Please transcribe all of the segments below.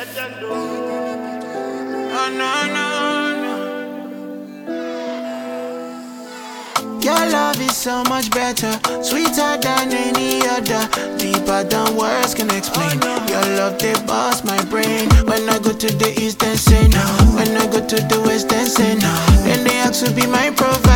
Oh. Oh, no, no, no. Your love is so much better, sweeter than any other, deeper than words can explain. Your love they bust my brain. When I go to the east, then say no. When I go to the west, then say no. Then they ask to be my provider.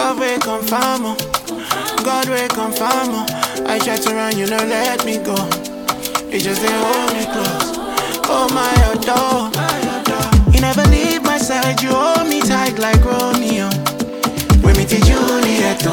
Love will confirm, God will confirm. I try to run, you know, let me go. It just ain't hold me close. Oh my oh, adore, you never leave my side. You hold me tight like Romeo. When me teach Juliet, do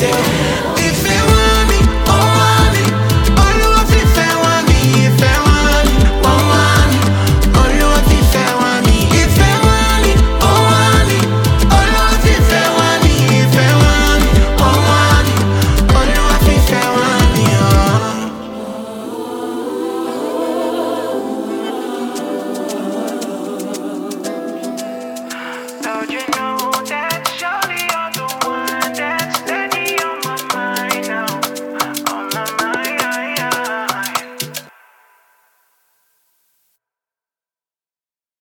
myself. If